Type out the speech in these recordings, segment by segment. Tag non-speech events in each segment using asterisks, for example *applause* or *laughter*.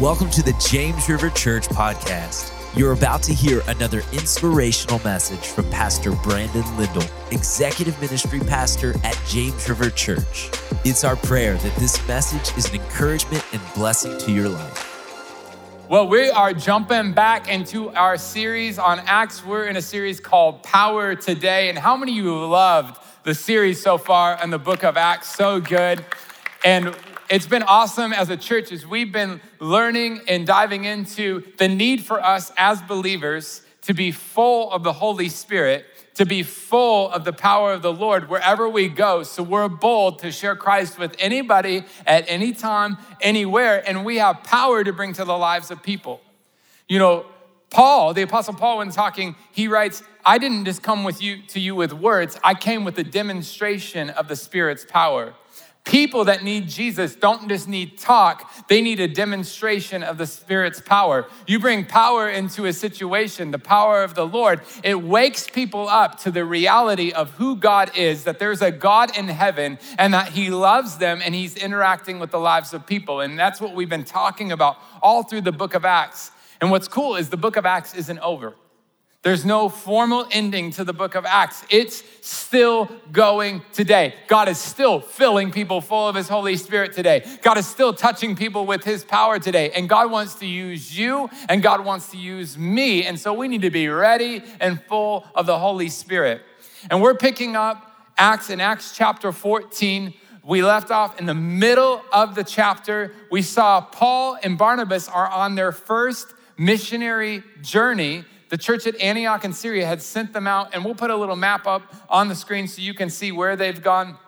Welcome to the James River Church podcast. You're about to hear another inspirational message from Pastor Brandon Lindell, Executive Ministry Pastor at James River Church. It's our prayer that this message is an encouragement and blessing to your life. Well, we are jumping back into our series on Acts. We're in a series called Power Today. And how many of you loved the series so far in the book of Acts? So good. And it's been awesome as a church as we've been learning and diving into the need for us as believers to be full of the Holy Spirit, to be full of the power of the Lord wherever we go. So we're bold to share Christ with anybody at any time, anywhere, and we have power to bring to the lives of people. You know, Paul, the apostle Paul, when talking, he writes, I didn't just come with you to you with words, I came with a demonstration of the Spirit's power. People that need Jesus don't just need talk, they need a demonstration of the Spirit's power. You bring power into a situation, the power of the Lord, it wakes people up to the reality of who God is, that there's a God in heaven and that He loves them and He's interacting with the lives of people. And that's what we've been talking about all through the book of Acts. And what's cool is the book of Acts isn't over. There's no formal ending to the book of Acts. It's still going today. God is still filling people full of His Holy Spirit today. God is still touching people with His power today. And God wants to use you and God wants to use me. And so we need to be ready and full of the Holy Spirit. And we're picking up Acts in Acts chapter 14. We left off in the middle of the chapter. We saw Paul and Barnabas are on their first missionary journey the church at Antioch in Syria had sent them out, and we'll put a little map up on the screen so you can see where they've gone.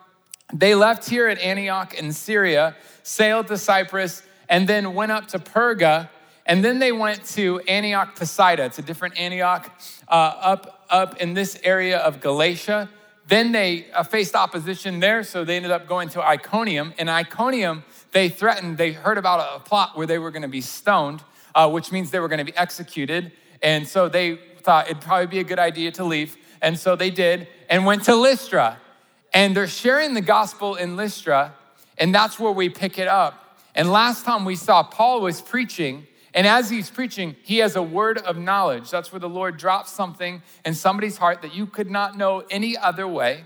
They left here at Antioch in Syria, sailed to Cyprus, and then went up to Perga, and then they went to Antioch Pisidia. It's a different Antioch uh, up, up in this area of Galatia. Then they uh, faced opposition there, so they ended up going to Iconium. In Iconium, they threatened, they heard about a plot where they were going to be stoned, uh, which means they were going to be executed. And so they thought it'd probably be a good idea to leave. And so they did and went to Lystra. And they're sharing the gospel in Lystra, and that's where we pick it up. And last time we saw Paul was preaching, and as he's preaching, he has a word of knowledge. That's where the Lord drops something in somebody's heart that you could not know any other way,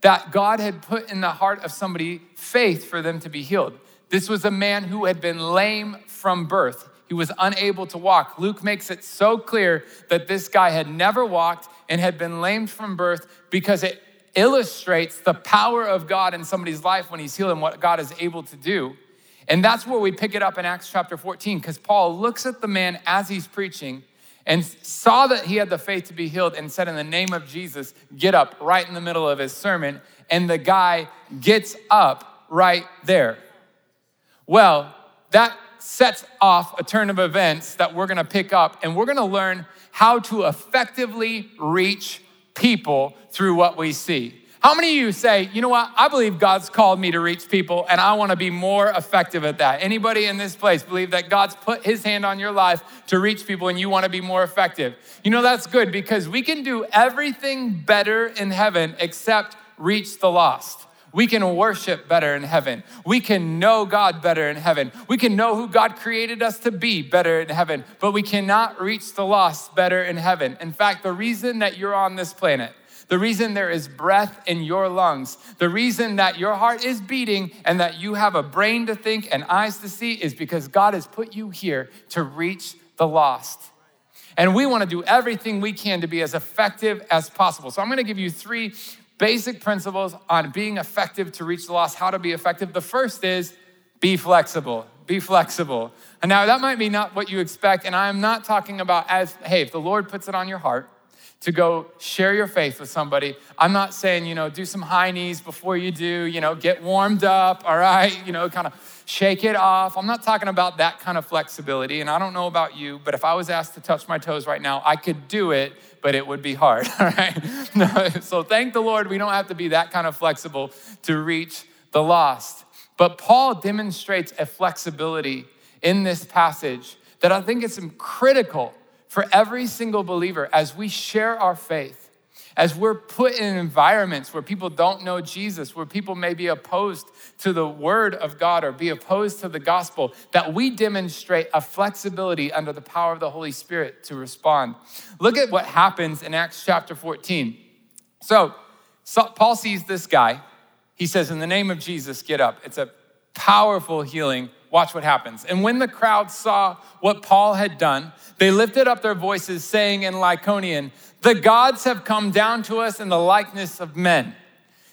that God had put in the heart of somebody faith for them to be healed. This was a man who had been lame from birth. He was unable to walk. Luke makes it so clear that this guy had never walked and had been lame from birth because it illustrates the power of God in somebody's life when he's healing, what God is able to do. And that's where we pick it up in Acts chapter 14, because Paul looks at the man as he's preaching and saw that he had the faith to be healed and said, In the name of Jesus, get up right in the middle of his sermon. And the guy gets up right there. Well, that sets off a turn of events that we're gonna pick up, and we're gonna learn how to effectively reach people through what we see. How many of you say, you know what, I believe God's called me to reach people and I wanna be more effective at that? Anybody in this place believe that God's put his hand on your life to reach people and you wanna be more effective? You know, that's good because we can do everything better in heaven except reach the lost. We can worship better in heaven. We can know God better in heaven. We can know who God created us to be better in heaven, but we cannot reach the lost better in heaven. In fact, the reason that you're on this planet, the reason there is breath in your lungs, the reason that your heart is beating and that you have a brain to think and eyes to see is because God has put you here to reach the lost. And we want to do everything we can to be as effective as possible. So I'm going to give you three basic principles on being effective to reach the lost, how to be effective. The first is be flexible. Be flexible. And now that might be not what you expect, and I'm not talking about as, hey, if the Lord puts it on your heart to go share your faith with somebody, I'm not saying, you know, do some high knees before you do, you know, get warmed up, all right, *laughs* you know, kind of shake it off. I'm not talking about that kind of flexibility, and I don't know about you, but if I was asked to touch my toes right now, I could do it but it would be hard, *laughs* all right? *laughs* So thank the Lord, we don't have to be that kind of flexible to reach the lost. But Paul demonstrates a flexibility in this passage that I think is some critical for every single believer as we share our faith, as we're put in environments where people don't know Jesus, where people may be opposed to the word of God or be opposed to the gospel, that we demonstrate a flexibility under the power of the Holy Spirit to respond. Look at what happens in Acts chapter 14. So, so Paul sees this guy. He says, In the name of Jesus, get up. It's a powerful healing. Watch what happens. And when the crowd saw what Paul had done, they lifted up their voices, saying in Lycaonian, The gods have come down to us in the likeness of men.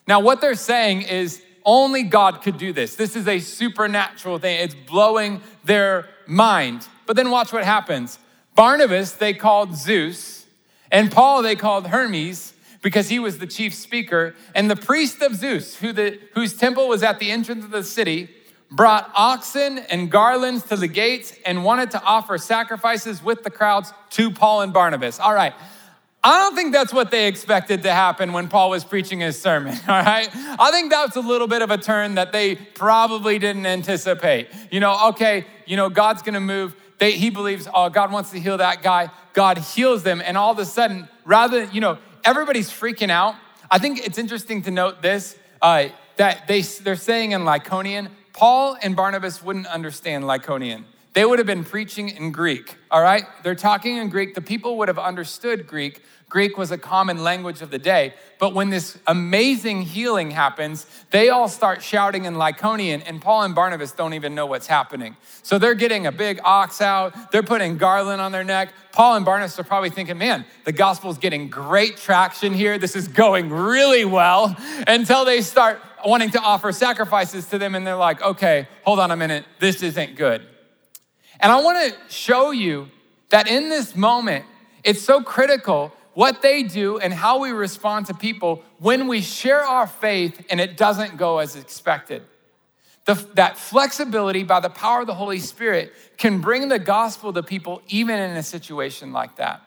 Now, what they're saying is only God could do this. This is a supernatural thing, it's blowing their mind. But then watch what happens. Barnabas, they called Zeus, and Paul, they called Hermes because he was the chief speaker. And the priest of Zeus, who the, whose temple was at the entrance of the city, brought oxen and garlands to the gates and wanted to offer sacrifices with the crowds to Paul and Barnabas. All right. I don't think that's what they expected to happen when Paul was preaching his sermon, *laughs* all right? I think that's a little bit of a turn that they probably didn't anticipate. You know, okay, you know, God's gonna move. They, he believes, oh, God wants to heal that guy. God heals them. And all of a sudden, rather, you know, everybody's freaking out. I think it's interesting to note this uh, that they, they're saying in Lycaonian, Paul and Barnabas wouldn't understand Lycaonian. They would have been preaching in Greek, all right? They're talking in Greek. The people would have understood Greek. Greek was a common language of the day. But when this amazing healing happens, they all start shouting in Lycaonian, and Paul and Barnabas don't even know what's happening. So they're getting a big ox out, they're putting garland on their neck. Paul and Barnabas are probably thinking, man, the gospel's getting great traction here. This is going really well until they start wanting to offer sacrifices to them, and they're like, okay, hold on a minute, this isn't good. And I want to show you that in this moment, it's so critical what they do and how we respond to people when we share our faith and it doesn't go as expected. The, that flexibility by the power of the Holy Spirit can bring the gospel to people even in a situation like that.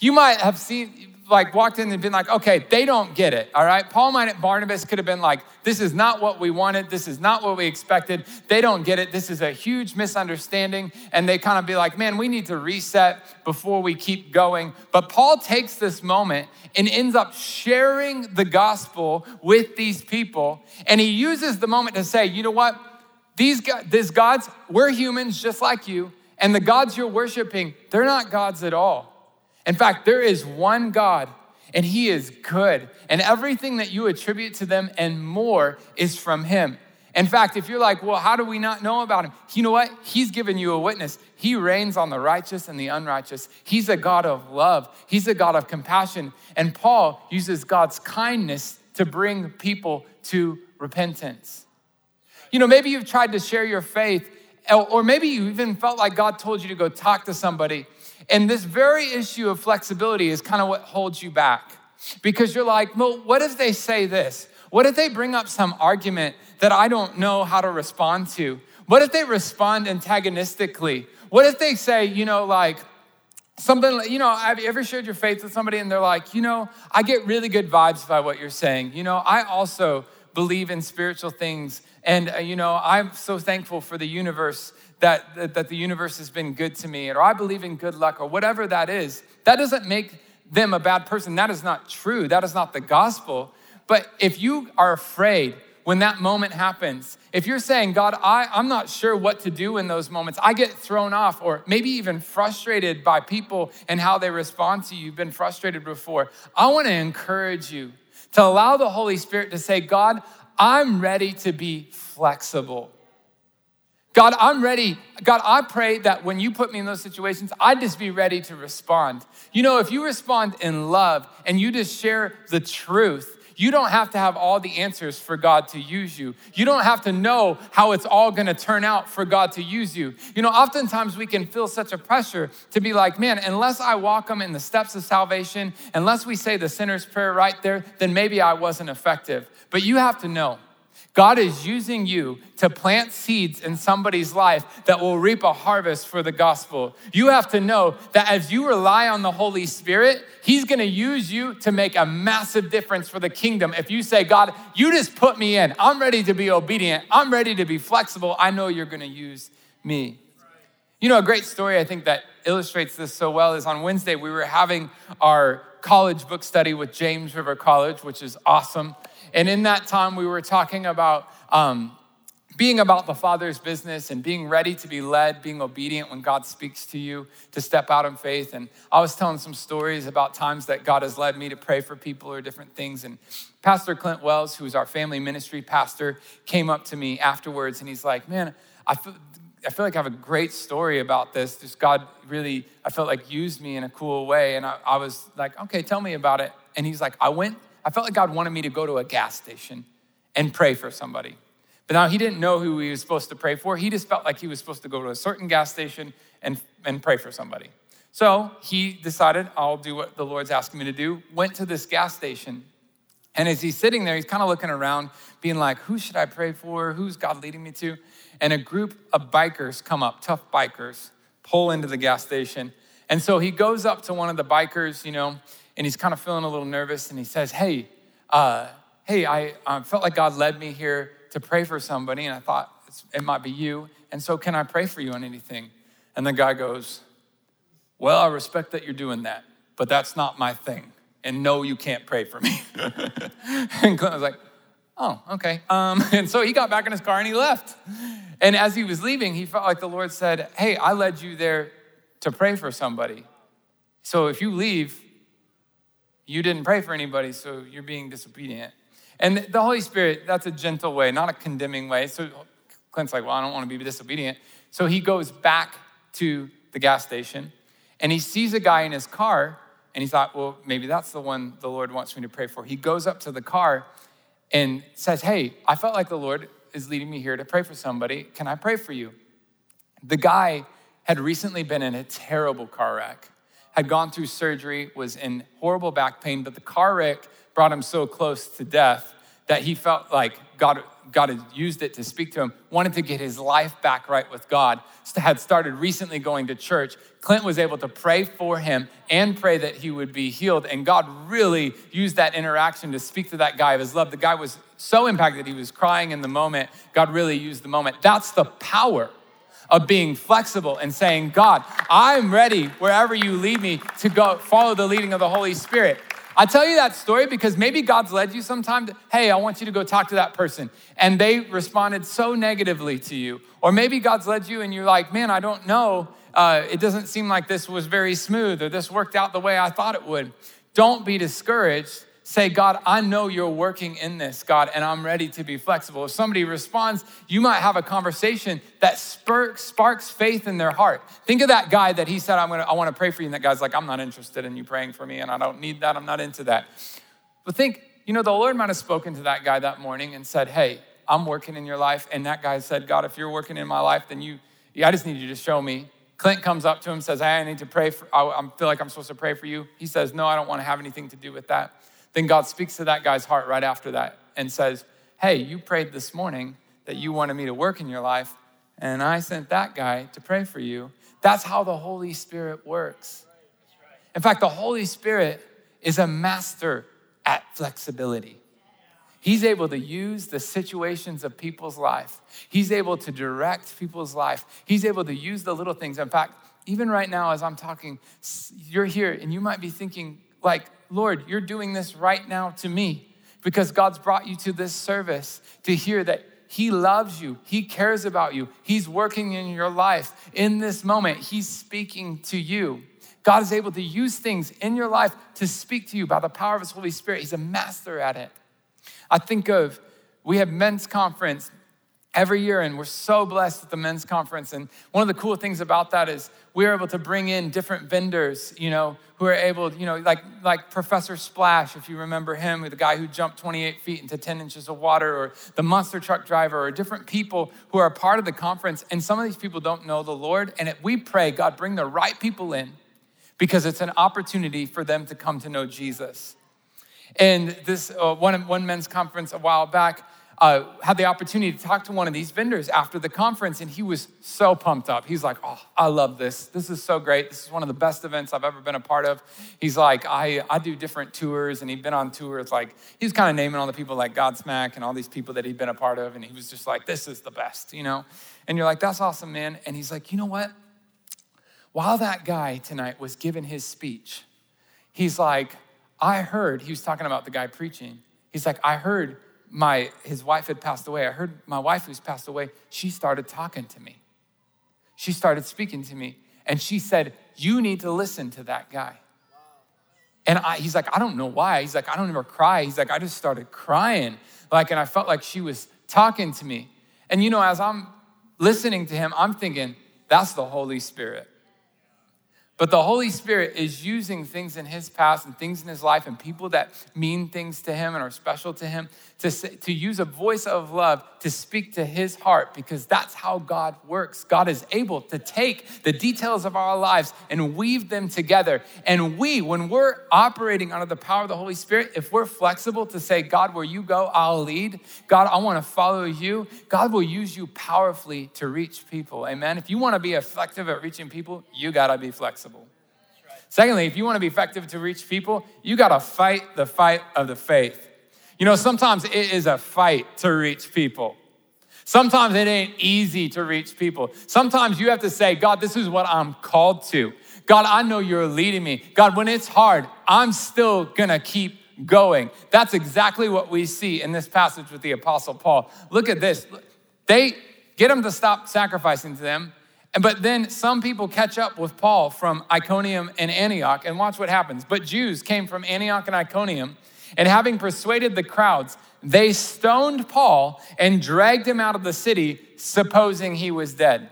You might have seen, like walked in and been like, okay, they don't get it, all right? Paul and Barnabas could have been like, this is not what we wanted. This is not what we expected. They don't get it. This is a huge misunderstanding. And they kind of be like, man, we need to reset before we keep going. But Paul takes this moment and ends up sharing the gospel with these people. And he uses the moment to say, you know what? These, these gods, we're humans just like you. And the gods you're worshiping, they're not gods at all. In fact, there is one God, and He is good. And everything that you attribute to them and more is from Him. In fact, if you're like, well, how do we not know about him? You know what? He's given you a witness. He reigns on the righteous and the unrighteous. He's a God of love, He's a God of compassion. And Paul uses God's kindness to bring people to repentance. You know, maybe you've tried to share your faith, or maybe you even felt like God told you to go talk to somebody and this very issue of flexibility is kind of what holds you back because you're like, well, what if they say this? What if they bring up some argument that I don't know how to respond to? What if they respond antagonistically? What if they say, you know, like, something, you know, have you ever shared your faith with somebody and they're like, you know, I get really good vibes by what you're saying. You know, I also believe in spiritual things. And, uh, you know, I'm so thankful for the universe that, that, that the universe has been good to me, or I believe in good luck, or whatever that is, that doesn't make them a bad person. That is not true. That is not the gospel. But if you are afraid when that moment happens, if you're saying, God, I, I'm not sure what to do in those moments, I get thrown off, or maybe even frustrated by people and how they respond to you, you've been frustrated before, I want to encourage you to allow the Holy Spirit to say, God, I'm ready to be flexible. God, I'm ready. God, I pray that when you put me in those situations, I'd just be ready to respond. You know, if you respond in love and you just share the truth, you don't have to have all the answers for God to use you. You don't have to know how it's all gonna turn out for God to use you. You know, oftentimes we can feel such a pressure to be like, man, unless I walk them in the steps of salvation, unless we say the sinner's prayer right there, then maybe I wasn't effective. But you have to know God is using you to plant seeds in somebody's life that will reap a harvest for the gospel. You have to know that as you rely on the Holy Spirit, He's gonna use you to make a massive difference for the kingdom. If you say, God, you just put me in, I'm ready to be obedient, I'm ready to be flexible, I know you're gonna use me. You know, a great story I think that illustrates this so well is on Wednesday, we were having our college book study with James River College, which is awesome. And in that time, we were talking about um, being about the Father's business and being ready to be led, being obedient when God speaks to you to step out in faith. And I was telling some stories about times that God has led me to pray for people or different things. And Pastor Clint Wells, who is our family ministry pastor, came up to me afterwards and he's like, Man, I feel, I feel like I have a great story about this. Just God really, I felt like used me in a cool way. And I, I was like, Okay, tell me about it. And he's like, I went, I felt like God wanted me to go to a gas station and pray for somebody. But now he didn't know who he was supposed to pray for. He just felt like he was supposed to go to a certain gas station and, and pray for somebody. So he decided, I'll do what the Lord's asking me to do, went to this gas station. And as he's sitting there, he's kind of looking around, being like, who should I pray for? Who's God leading me to? And a group of bikers come up, tough bikers, pull into the gas station. And so he goes up to one of the bikers, you know, and he's kind of feeling a little nervous. And he says, Hey, uh, hey, I felt like God led me here to pray for somebody, and I thought it might be you. And so, can I pray for you on anything? And the guy goes, Well, I respect that you're doing that, but that's not my thing. And no, you can't pray for me. *laughs* and Clint was like, Oh, okay. Um, *laughs* and so he got back in his car and he left. And as he was leaving, he felt like the Lord said, Hey, I led you there to pray for somebody. So if you leave, you didn't pray for anybody, so you're being disobedient. And the Holy Spirit, that's a gentle way, not a condemning way. So Clint's like, well, I don't want to be disobedient. So he goes back to the gas station and he sees a guy in his car and he thought, well, maybe that's the one the Lord wants me to pray for. He goes up to the car and says, hey, I felt like the Lord is leading me here to pray for somebody. Can I pray for you? The guy had recently been in a terrible car wreck, had gone through surgery, was in horrible back pain, but the car wreck brought him so close to death that he felt like God, God had used it to speak to him, wanted to get his life back right with God, had started recently going to church. Clint was able to pray for him and pray that he would be healed. And God really used that interaction to speak to that guy of his love. The guy was so impacted, he was crying in the moment. God really used the moment. That's the power of being flexible and saying, God, I'm ready wherever you lead me to go follow the leading of the Holy Spirit. I tell you that story because maybe God's led you sometime to, hey, I want you to go talk to that person. And they responded so negatively to you. Or maybe God's led you and you're like, man, I don't know. Uh, it doesn't seem like this was very smooth or this worked out the way I thought it would. Don't be discouraged Say, God, I know you're working in this, God, and I'm ready to be flexible. If somebody responds, you might have a conversation that sparks, faith in their heart. Think of that guy that he said, I'm gonna, I wanna pray for you. And that guy's like, I'm not interested in you praying for me, and I don't need that. I'm not into that. But think, you know, the Lord might have spoken to that guy that morning and said, Hey, I'm working in your life. And that guy said, God, if you're working in my life, then you, I just need you to show me. Clint comes up to him, says, Hey, I need to pray for, I feel like I'm supposed to pray for you. He says, No, I don't want to have anything to do with that. Then God speaks to that guy's heart right after that and says, Hey, you prayed this morning that you wanted me to work in your life, and I sent that guy to pray for you. That's how the Holy Spirit works. In fact, the Holy Spirit is a master at flexibility. He's able to use the situations of people's life. He's able to direct people's life. He's able to use the little things. In fact, even right now, as I'm talking, you're here and you might be thinking, like, Lord, you're doing this right now to me because God's brought you to this service to hear that He loves you, He cares about you, He's working in your life. In this moment, He's speaking to you. God is able to use things in your life to speak to you by the power of His Holy Spirit. He's a master at it. I think of, we have men's conference every year, and we're so blessed at the men's conference. And one of the cool things about that is we're able to bring in different vendors, you know, who are able, you know, like like Professor Splash, if you remember him, the guy who jumped 28 feet into 10 inches of water, or the monster truck driver, or different people who are part of the conference. And some of these people don't know the Lord. And we pray, God, bring the right people in because it's an opportunity for them to come to know Jesus. And this uh, one, one men's conference a while back, uh, had the opportunity to talk to one of these vendors after the conference, and he was so pumped up. He's like, Oh, I love this. This is so great. This is one of the best events I've ever been a part of. He's like, I, I do different tours, and he'd been on tours. Like, he was kind of naming all the people like Godsmack and all these people that he'd been a part of, and he was just like, This is the best, you know? And you're like, That's awesome, man. And he's like, You know what? While that guy tonight was giving his speech, he's like, I heard, he was talking about the guy preaching. He's like, I heard my his wife had passed away. I heard my wife who's passed away, she started talking to me. She started speaking to me. And she said, You need to listen to that guy. And I, he's like, I don't know why. He's like, I don't ever cry. He's like, I just started crying. Like, and I felt like she was talking to me. And you know, as I'm listening to him, I'm thinking, that's the Holy Spirit. But the Holy Spirit is using things in his past and things in his life and people that mean things to him and are special to him to, say, to use a voice of love to speak to his heart because that's how God works. God is able to take the details of our lives and weave them together. And we, when we're operating under the power of the Holy Spirit, if we're flexible to say, God, where you go, I'll lead. God, I want to follow you. God will use you powerfully to reach people. Amen. If you want to be effective at reaching people, you got to be flexible. Secondly, if you want to be effective to reach people, you got to fight the fight of the faith. You know, sometimes it is a fight to reach people. Sometimes it ain't easy to reach people. Sometimes you have to say, God, this is what I'm called to. God, I know you're leading me. God, when it's hard, I'm still gonna keep going. That's exactly what we see in this passage with the Apostle Paul. Look at this. They get him to stop sacrificing to them, but then some people catch up with Paul from Iconium and Antioch, and watch what happens. But Jews came from Antioch and Iconium and having persuaded the crowds, they stoned Paul and dragged him out of the city, supposing he was dead.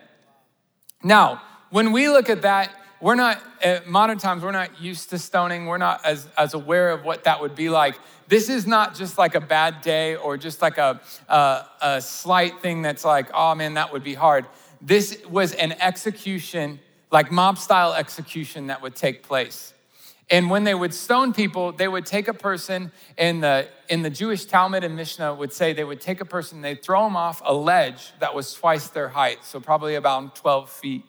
Now, when we look at that, we're not, at modern times, we're not used to stoning. We're not as, as aware of what that would be like. This is not just like a bad day or just like a, a, a slight thing that's like, oh man, that would be hard. This was an execution, like mob style execution that would take place. And when they would stone people, they would take a person in the, in the Jewish Talmud and Mishnah would say they would take a person, they'd throw them off a ledge that was twice their height, so probably about 12 feet.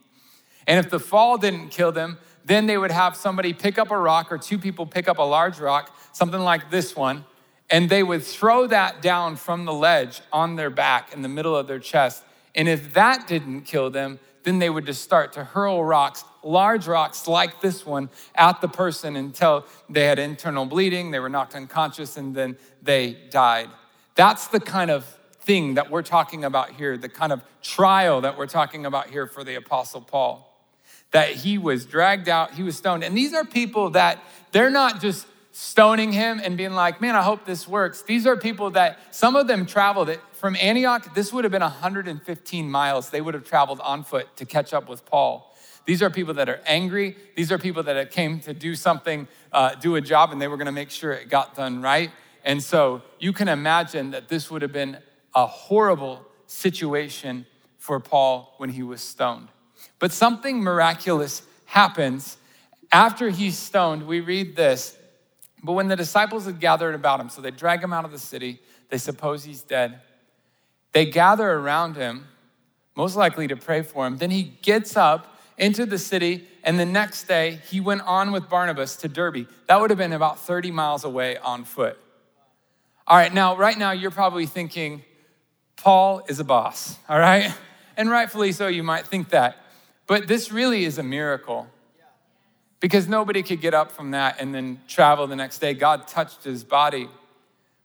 And if the fall didn't kill them, then they would have somebody pick up a rock or two people pick up a large rock, something like this one, and they would throw that down from the ledge on their back in the middle of their chest. And if that didn't kill them, then they would just start to hurl rocks, large rocks like this one, at the person until they had internal bleeding, they were knocked unconscious, and then they died. That's the kind of thing that we're talking about here, the kind of trial that we're talking about here for the Apostle Paul. That he was dragged out, he was stoned. And these are people that they're not just stoning him and being like, man, I hope this works. These are people that some of them traveled from Antioch, this would have been 115 miles they would have traveled on foot to catch up with Paul. These are people that are angry. These are people that came to do something, uh, do a job, and they were going to make sure it got done right. And so you can imagine that this would have been a horrible situation for Paul when he was stoned. But something miraculous happens after he's stoned. We read this. But when the disciples had gathered about him, so they drag him out of the city, they suppose he's dead. They gather around him, most likely to pray for him. Then he gets up into the city, and the next day he went on with Barnabas to Derbe. That would have been about 30 miles away on foot. All right, now, right now, you're probably thinking, Paul is a boss, *laughs* all right? And rightfully so, you might think that. But this really is a miracle because nobody could get up from that and then travel the next day. God touched his body.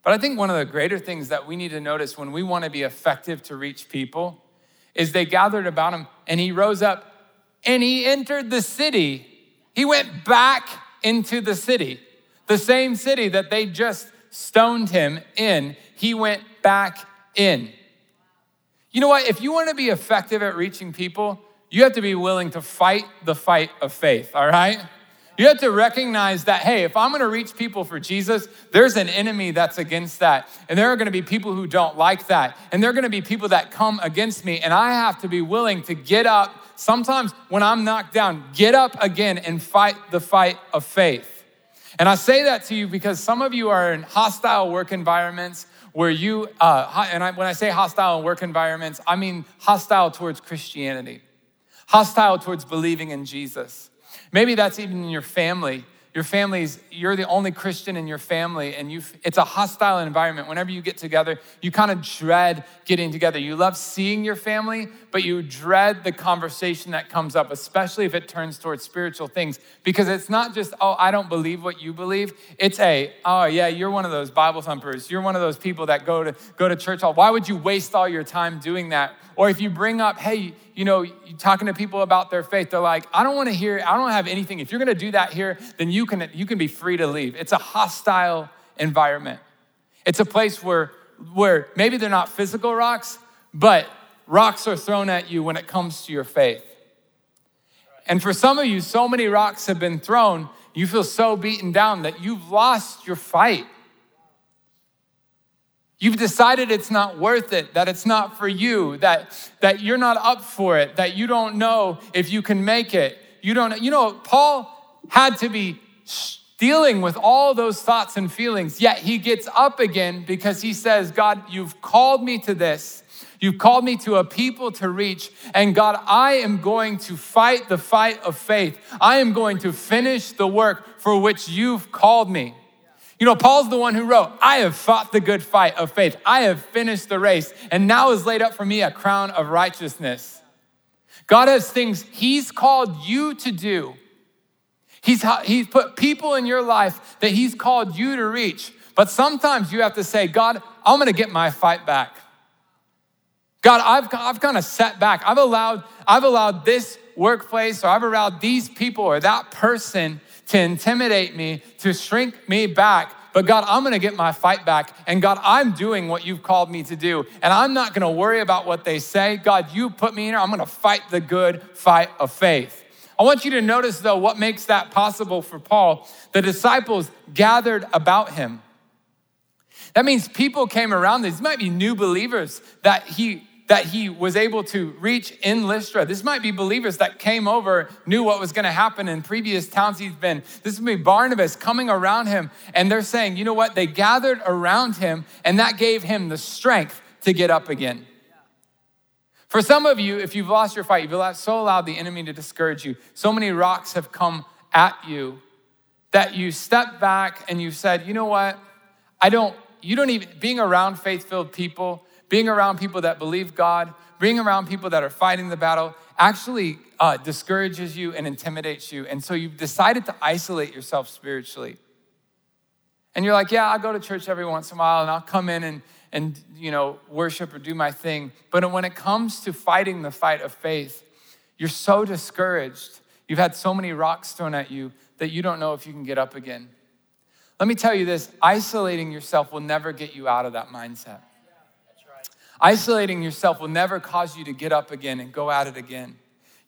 But I think one of the greater things that we need to notice when we want to be effective to reach people is they gathered about him and he rose up and he entered the city. He went back into the city, the same city that they just stoned him in. He went back in. You know what? If you want to be effective at reaching people, you have to be willing to fight the fight of faith, all right? You have to recognize that, hey, if I'm gonna reach people for Jesus, there's an enemy that's against that. And there are gonna be people who don't like that. And there are gonna be people that come against me. And I have to be willing to get up, sometimes when I'm knocked down, get up again and fight the fight of faith. And I say that to you because some of you are in hostile work environments where you, uh, and I, when I say hostile work environments, I mean hostile towards Christianity, hostile towards believing in Jesus. Maybe that's even in your family. Your family's you're the only christian in your family and you it's a hostile environment. Whenever you get together you kind of dread getting together. You love seeing your family but you dread the conversation that comes up especially if it turns towards spiritual things. Because it's not just oh i don't believe what you believe. It's a oh yeah you're one of those bible thumpers. You're one of those people that go to go to church hall. Why would you waste all your time doing that? Or if you bring up hey you know, talking to people about their faith, they're like, I don't want to hear, I don't have anything. If you're going to do that here, then you can, you can be free to leave. It's a hostile environment. It's a place where, where maybe they're not physical rocks, but rocks are thrown at you when it comes to your faith. And for some of you, so many rocks have been thrown, you feel so beaten down that you've lost your fight. You've decided it's not worth it, that it's not for you, that, that you're not up for it, that you don't know if you can make it. You don't, you know, Paul had to be dealing with all those thoughts and feelings, yet he gets up again because he says, God, you've called me to this. You've called me to a people to reach. And God, I am going to fight the fight of faith. I am going to finish the work for which you've called me. You know, Paul's the one who wrote, I have fought the good fight of faith. I have finished the race, and now is laid up for me a crown of righteousness. God has things He's called you to do. He's, he's put people in your life that He's called you to reach. But sometimes you have to say, God, I'm gonna get my fight back. God, I've, I've kind of set back. I've allowed, I've allowed this workplace or I've allowed these people or that person to intimidate me, to shrink me back. But God, I'm gonna get my fight back. And God, I'm doing what you've called me to do. And I'm not gonna worry about what they say. God, you put me in here. I'm gonna fight the good fight of faith. I want you to notice, though, what makes that possible for Paul. The disciples gathered about him. That means people came around. These might be new believers that he that he was able to reach in Lystra. This might be believers that came over, knew what was going to happen in previous towns he's been. This would be Barnabas coming around him, and they're saying, you know what? They gathered around him, and that gave him the strength to get up again. For some of you, if you've lost your fight, you've so allowed the enemy to discourage you. So many rocks have come at you that you step back and you've said, you know what? I don't, you don't even, being around faith filled people, being around people that believe God, being around people that are fighting the battle actually uh, discourages you and intimidates you. And so you've decided to isolate yourself spiritually. And you're like, yeah, I'll go to church every once in a while and I'll come in and, and you know, worship or do my thing. But when it comes to fighting the fight of faith, you're so discouraged. You've had so many rocks thrown at you that you don't know if you can get up again. Let me tell you this isolating yourself will never get you out of that mindset. Isolating yourself will never cause you to get up again and go at it again.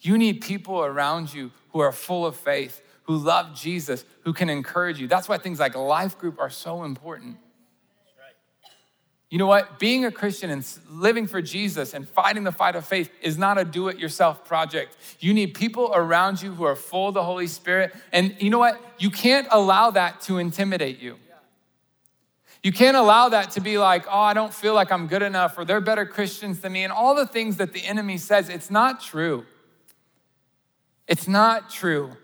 You need people around you who are full of faith, who love Jesus, who can encourage you. That's why things like life group are so important. You know what? Being a Christian and living for Jesus and fighting the fight of faith is not a do it yourself project. You need people around you who are full of the Holy Spirit. And you know what? You can't allow that to intimidate you. You can't allow that to be like, oh, I don't feel like I'm good enough, or they're better Christians than me, and all the things that the enemy says. It's not true. It's not true.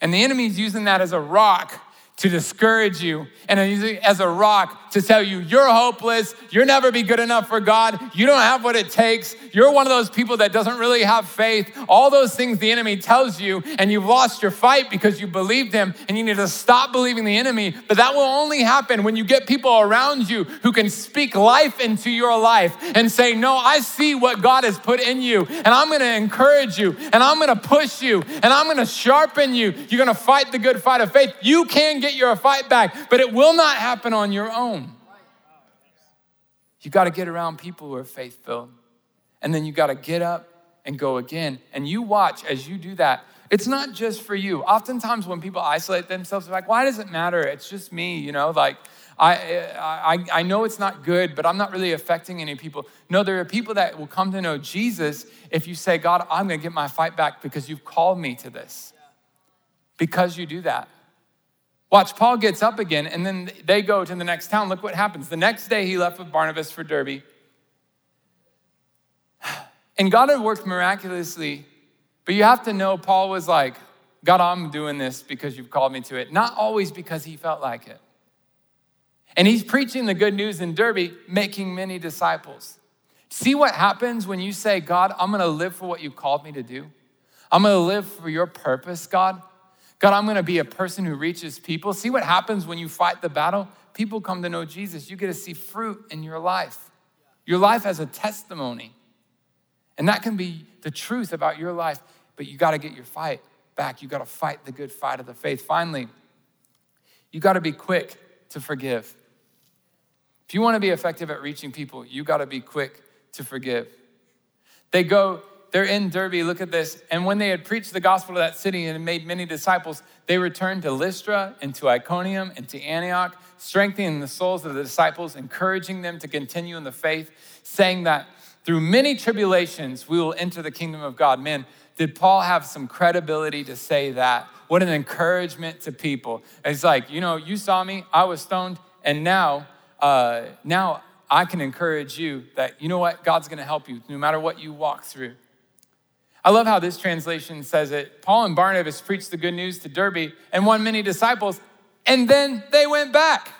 And the enemy's using that as a rock to discourage you and as a rock to tell you you're hopeless, you'll never be good enough for God, you don't have what it takes, you're one of those people that doesn't really have faith. All those things the enemy tells you, and you've lost your fight because you believed him, and you need to stop believing the enemy. But that will only happen when you get people around you who can speak life into your life and say, No, I see what God has put in you, and I'm gonna encourage you, and I'm gonna push you, and I'm gonna sharpen you. You're gonna fight the good fight of faith. You can get your fight back, but it will not happen on your own. You got to get around people who are faith. And then you got to get up and go again. And you watch as you do that. It's not just for you. Oftentimes, when people isolate themselves, like, why does it matter? It's just me, you know, like, I, I, I know it's not good, but I'm not really affecting any people. No, there are people that will come to know Jesus if you say, God, I'm going to get my fight back because you've called me to this. Because you do that. Watch, Paul gets up again, and then they go to the next town. Look what happens. The next day, he left with Barnabas for Derbe. *sighs* And God had worked miraculously, but you have to know Paul was like God, I'm doing this because you've called me to it, not always because he felt like it. And he's preaching the good news in Derbe, making many disciples. See what happens when you say, God, I'm gonna live for what you called me to do. I'm gonna live for your purpose, God. God, I'm gonna be a person who reaches people. See what happens when you fight the battle? People come to know Jesus. You get to see fruit in your life. Your life has a testimony. And that can be the truth about your life, but you gotta get your fight back. You gotta fight the good fight of the faith. Finally, you gotta be quick to forgive. If you wanna be effective at reaching people, you gotta be quick to forgive. They go, they're in Derbe. look at this. And when they had preached the gospel to that city and made many disciples, they returned to Lystra and to Iconium and to Antioch, strengthening the souls of the disciples, encouraging them to continue in the faith, saying that through many tribulations we will enter the kingdom of God. Man, did Paul have some credibility to say that? What an encouragement to people. It's like, you know, you saw me, I was stoned, and now, uh, now I can encourage you that, you know what, God's gonna help you no matter what you walk through. I love how this translation says it. Paul and Barnabas preached the good news to Derbe and won many disciples, and then they went back.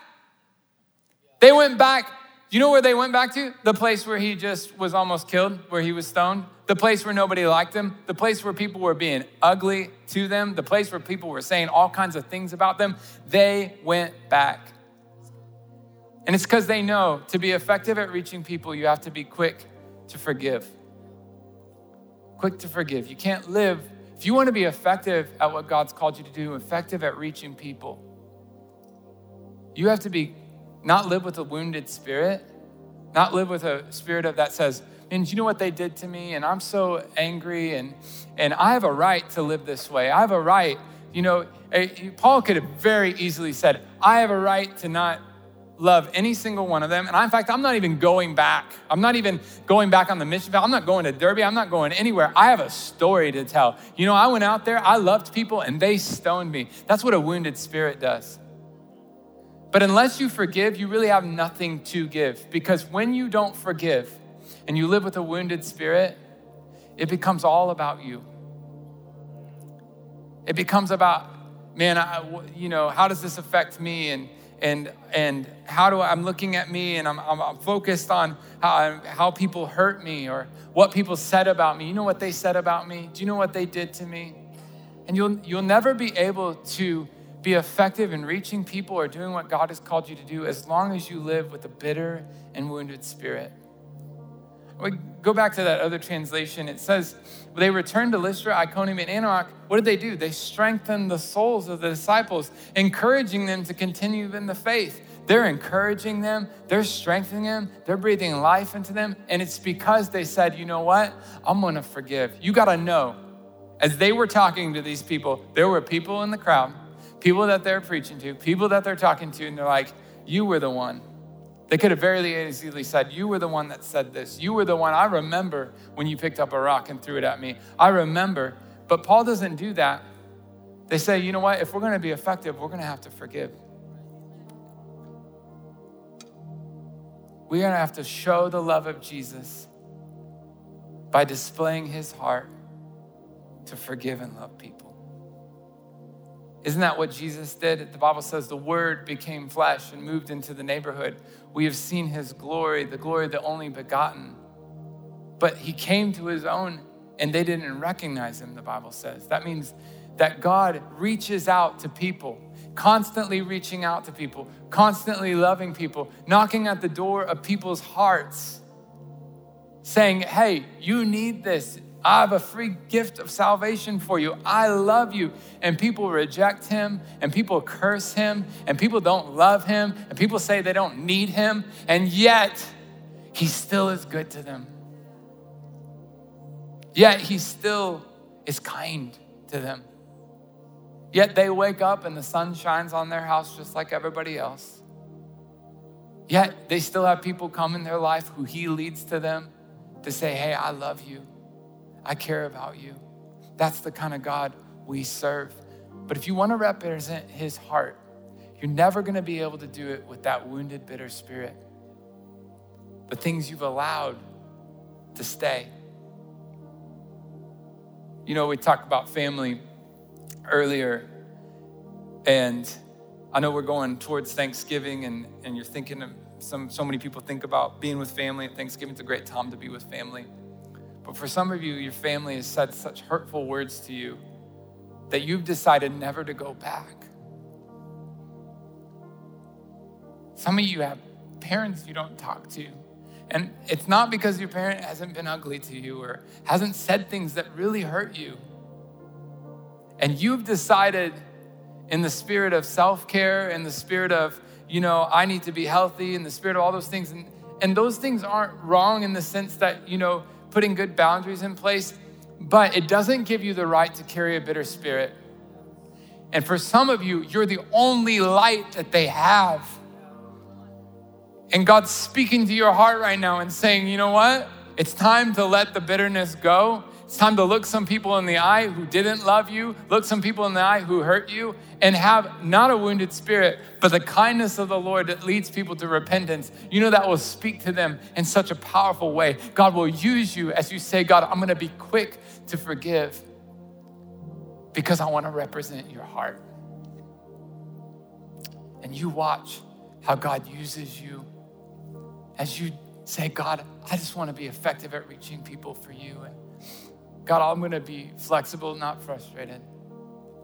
They went back. You know where they went back to? The place where he just was almost killed, where he was stoned. The place where nobody liked him. The place where people were being ugly to them. The place where people were saying all kinds of things about them. They went back. And it's because they know to be effective at reaching people, you have to be quick to forgive. Quick to forgive. You can't live, if you want to be effective at what God's called you to do, effective at reaching people, you have to be not live with a wounded spirit, not live with a spirit of that says, and you know what they did to me? And I'm so angry, and, and I have a right to live this way. I have a right, you know, eh, Paul could have very easily said, I have a right to not love any single one of them. And I, in fact, I'm not even going back. I'm not even going back on the mission field. I'm not going to Derbe. I'm not going anywhere. I have a story to tell. You know, I went out there, I loved people, and they stoned me. That's what a wounded spirit does. But unless you forgive, you really have nothing to give. Because when you don't forgive and you live with a wounded spirit, it becomes all about you. It becomes about, man, I, you know, how does this affect me? And and and how do I, I'm looking at me and I'm, I'm, I'm focused on how, how people hurt me or what people said about me. You know what they said about me? Do you know what they did to me? And you'll you'll never be able to be effective in reaching people or doing what God has called you to do as long as you live with a bitter and wounded spirit. We go back to that other translation. It says, they returned to Lystra, Iconium, and Antioch. What did they do? They strengthened the souls of the disciples, encouraging them to continue in the faith. They're encouraging them, they're strengthening them, they're breathing life into them. And it's because they said, you know what? I'm gonna forgive. You gotta know, as they were talking to these people, there were people in the crowd, people that they're preaching to, people that they're talking to, and they're like, you were the one they could have very easily said, You were the one that said this. You were the one. I remember when you picked up a rock and threw it at me. I remember. But Paul doesn't do that. They say, You know what? If we're going to be effective, we're going to have to forgive. We're going to have to show the love of Jesus by displaying his heart to forgive and love people. Isn't that what Jesus did? The Bible says the Word became flesh and moved into the neighborhood. We have seen His glory, the glory of the only begotten. But He came to His own and they didn't recognize Him, the Bible says. That means that God reaches out to people, constantly reaching out to people, constantly loving people, knocking at the door of people's hearts, saying, Hey, you need this. I have a free gift of salvation for you. I love you. And people reject him, and people curse him, and people don't love him, and people say they don't need him, and yet he still is good to them. Yet he still is kind to them. Yet they wake up and the sun shines on their house just like everybody else. Yet they still have people come in their life who he leads to them to say, Hey, I love you. I care about you. That's the kind of God we serve. But if you want to represent his heart, you're never going to be able to do it with that wounded, bitter spirit. The things you've allowed to stay. You know, we talked about family earlier. And I know we're going towards Thanksgiving, and, and you're thinking some, so many people think about being with family, and Thanksgiving's a great time to be with family. But for some of you, your family has said such hurtful words to you that you've decided never to go back. Some of you have parents you don't talk to. And it's not because your parent hasn't been ugly to you or hasn't said things that really hurt you. And you've decided in the spirit of self care, in the spirit of, you know, I need to be healthy, in the spirit of all those things. And, and those things aren't wrong in the sense that, you know, putting good boundaries in place, but it doesn't give you the right to carry a bitter spirit. And for some of you, you're the only light that they have. And God's speaking to your heart right now and saying, you know what? It's time to let the bitterness go. It's time to look some people in the eye who didn't love you, look some people in the eye who hurt you, and have not a wounded spirit, but the kindness of the Lord that leads people to repentance. You know, that will speak to them in such a powerful way. God will use you as you say, God, I'm gonna be quick to forgive because I wanna represent your heart. And you watch how God uses you as you say, God, I just want to be effective at reaching people for you. God, I'm going to be flexible, not frustrated.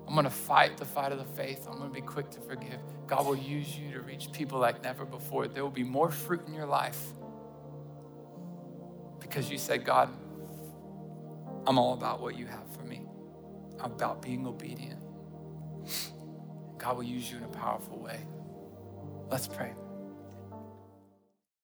I'm going to fight the fight of the faith. I'm going to be quick to forgive. God will use you to reach people like never before. There will be more fruit in your life because you said, God, I'm all about what you have for me. I'm about being obedient. God will use you in a powerful way. Let's pray.